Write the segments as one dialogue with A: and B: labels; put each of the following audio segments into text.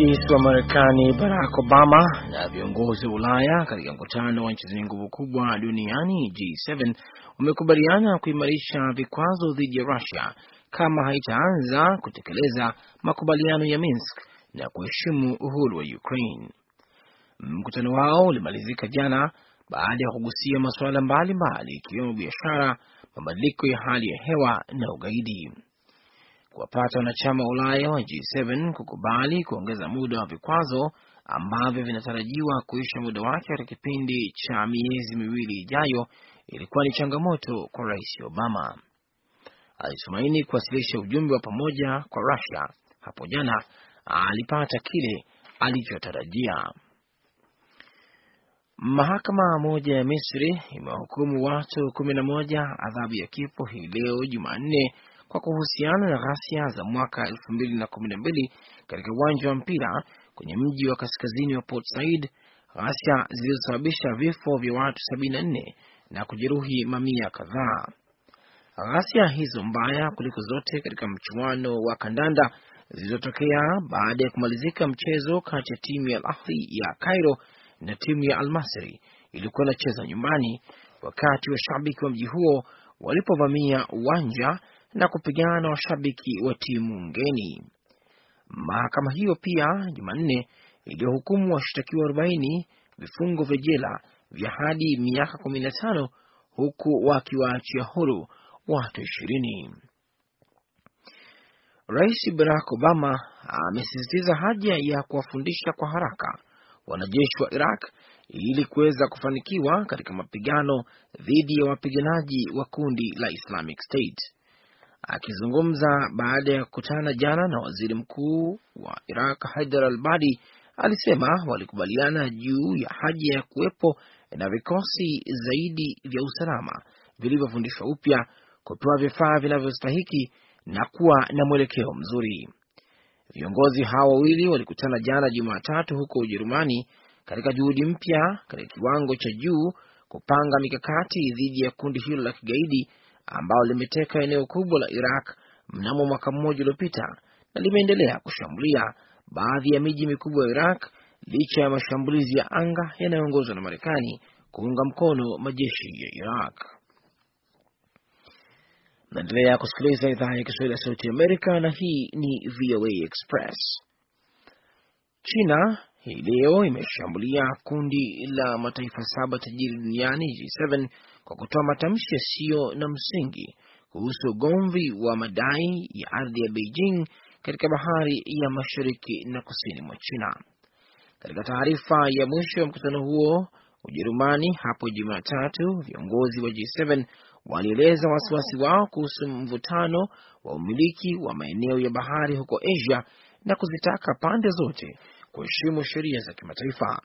A: Rais wa Marekani Barack Obama na viongozi wa Ulaya katika mkutano wa nchi zenye nguvu kubwa duniani G7 wamekubaliana kuimarisha vikwazo dhidi ya Russia kama haitaanza kutekeleza makubaliano ya Minsk na kuheshimu uhuru wa Ukraine. Mkutano wao ulimalizika jana baada ya kugusia masuala mbalimbali ikiwemo biashara, mabadiliko ya hali ya hewa na ugaidi. Kuwapata wanachama wa Ulaya wa G7 kukubali kuongeza muda wa vikwazo ambavyo vinatarajiwa kuisha muda wake katika kipindi cha miezi miwili ijayo ilikuwa ni changamoto kwa Rais Obama. Alitumaini kuwasilisha ujumbe wa pamoja kwa Russia. Hapo jana alipata kile alichotarajia. Mahakama moja ya Misri imewahukumu watu kumi na moja adhabu ya kifo hii leo Jumanne kwa kuhusiana na ghasia za mwaka elfu mbili na kumi na mbili katika uwanja wa mpira kwenye mji wa kaskazini wa Port Said, ghasia zilizosababisha vifo vya watu sabini na nne na kujeruhi mamia kadhaa. Ghasia hizo mbaya kuliko zote katika mchuano wa kandanda zilizotokea baada ya kumalizika mchezo kati ya timu ya Al Ahli ya Cairo na timu ya Almasri ilikuwa inacheza nyumbani, wakati washabiki wa mji huo walipovamia uwanja na kupigana na washabiki wa timu ngeni. Mahakama hiyo pia Jumanne iliyohukumu washtakiwa 40 vifungo vya jela vya hadi miaka 15 huku wakiwaachia huru watu ishirini. Rais Barack Obama amesisitiza haja ya kuwafundisha kwa haraka wanajeshi wa Iraq ili kuweza kufanikiwa katika mapigano dhidi ya wapiganaji wa kundi la Islamic State. Akizungumza baada ya kukutana jana na waziri mkuu wa Iraq Haidar al-Abadi, alisema walikubaliana juu ya haja ya kuwepo na vikosi zaidi vya usalama vilivyofundishwa upya, kupewa vifaa vinavyostahiki na kuwa na mwelekeo mzuri. Viongozi hawa wawili walikutana jana Jumatatu huko Ujerumani katika juhudi mpya katika kiwango cha juu kupanga mikakati dhidi ya kundi hilo la kigaidi ambalo limeteka eneo kubwa la Iraq mnamo mwaka mmoja uliopita na limeendelea kushambulia baadhi ya miji mikubwa ya Iraq licha ya mashambulizi ya anga yanayoongozwa na Marekani kuunga mkono majeshi ya Iraq. Naendelea kusikiliza idhaa ya Kiswahili ya Sauti Amerika na hii ni VOA Express. China hii leo imeshambulia kundi la mataifa saba tajiri duniani G7 kwa kutoa matamshi yasiyo na msingi kuhusu ugomvi wa madai ya ardhi ya Beijing katika bahari ya mashariki na kusini mwa China. Katika taarifa ya mwisho ya mkutano huo Ujerumani hapo Jumatatu, viongozi wa G7 walieleza wasiwasi wao kuhusu mvutano wa umiliki wa maeneo ya bahari huko Asia na kuzitaka pande zote kuheshimu sheria za kimataifa.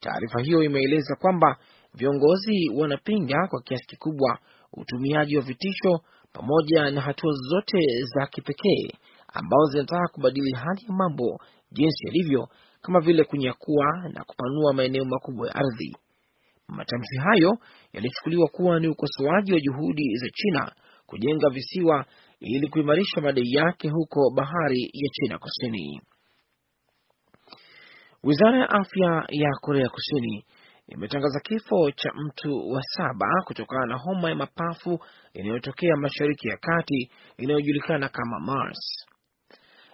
A: Taarifa hiyo imeeleza kwamba viongozi wanapinga kwa kiasi kikubwa utumiaji wa vitisho pamoja na hatua zote za kipekee ambazo zinataka kubadili hali ya mambo jinsi yalivyo, kama vile kunyakua na kupanua maeneo makubwa ya ardhi. Matamshi hayo yalichukuliwa kuwa ni ukosoaji wa juhudi za China kujenga visiwa ili kuimarisha madai yake huko bahari ya China Kusini. Wizara ya afya ya Korea Kusini imetangaza kifo cha mtu wa saba kutokana na homa ya mapafu inayotokea Mashariki ya Kati inayojulikana kama MERS.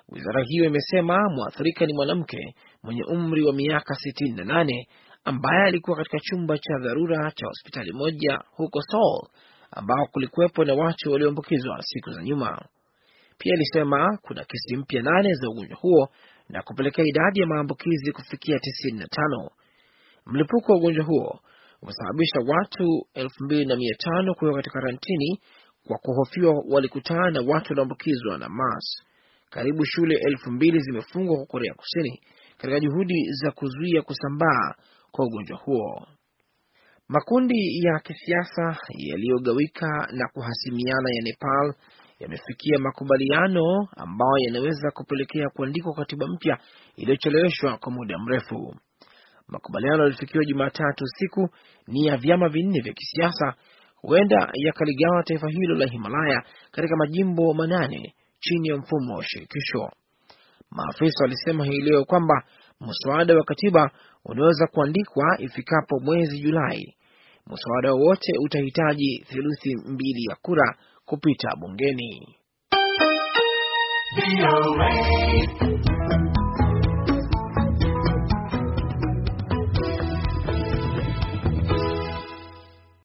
A: Wizara hiyo imesema mwathirika ni mwanamke mwenye umri wa miaka sitini na nane ambaye alikuwa katika chumba cha dharura cha hospitali moja huko Seoul ambao kulikuwepo na watu walioambukizwa siku za nyuma. Pia ilisema kuna kesi mpya nane za ugonjwa huo na kupelekea idadi ya maambukizi kufikia tisini na tano. Mlipuko wa ugonjwa huo umesababisha watu elfu mbili na mia tano kuwekwa katika karantini kwa kuhofiwa walikutana na watu walioambukizwa na MERS. Karibu shule elfu mbili zimefungwa kwa Korea Kusini katika juhudi za kuzuia kusambaa kwa ugonjwa huo. Makundi ya kisiasa yaliyogawika na kuhasimiana ya Nepal yamefikia makubaliano ambayo yanaweza kupelekea kuandikwa katiba mpya iliyocheleweshwa kwa muda mrefu. Makubaliano yalifikiwa Jumatatu siku ni ya vyama vinne vya kisiasa, huenda yakaligawa taifa hilo la Himalaya katika majimbo manane chini ya mfumo wa shirikisho. Maafisa walisema hii leo kwamba mswada wa katiba unaweza kuandikwa ifikapo mwezi Julai. Mswada wowote utahitaji theluthi mbili ya kura kupita bungeni.